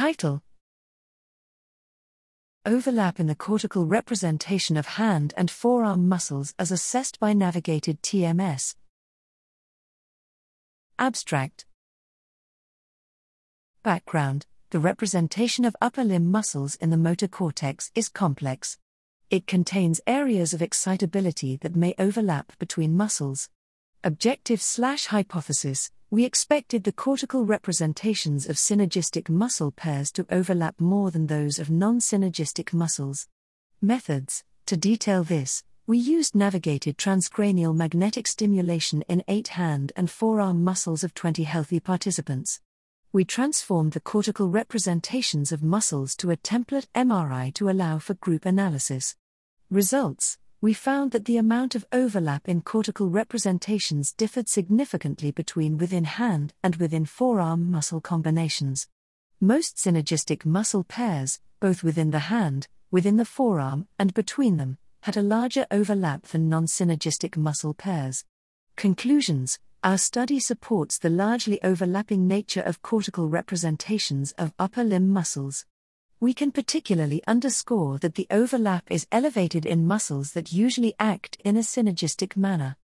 Title Overlap in the cortical representation of hand and forearm muscles as assessed by navigated TMS. Abstract Background The representation of upper limb muscles in the motor cortex is complex. It contains areas of excitability that may overlap between muscles. Objective slash hypothesis we expected the cortical representations of synergistic muscle pairs to overlap more than those of non synergistic muscles. Methods To detail this, we used navigated transcranial magnetic stimulation in eight hand and forearm muscles of 20 healthy participants. We transformed the cortical representations of muscles to a template MRI to allow for group analysis. Results we found that the amount of overlap in cortical representations differed significantly between within hand and within forearm muscle combinations. Most synergistic muscle pairs, both within the hand, within the forearm, and between them, had a larger overlap than non synergistic muscle pairs. Conclusions Our study supports the largely overlapping nature of cortical representations of upper limb muscles we can particularly underscore that the overlap is elevated in muscles that usually act in a synergistic manner.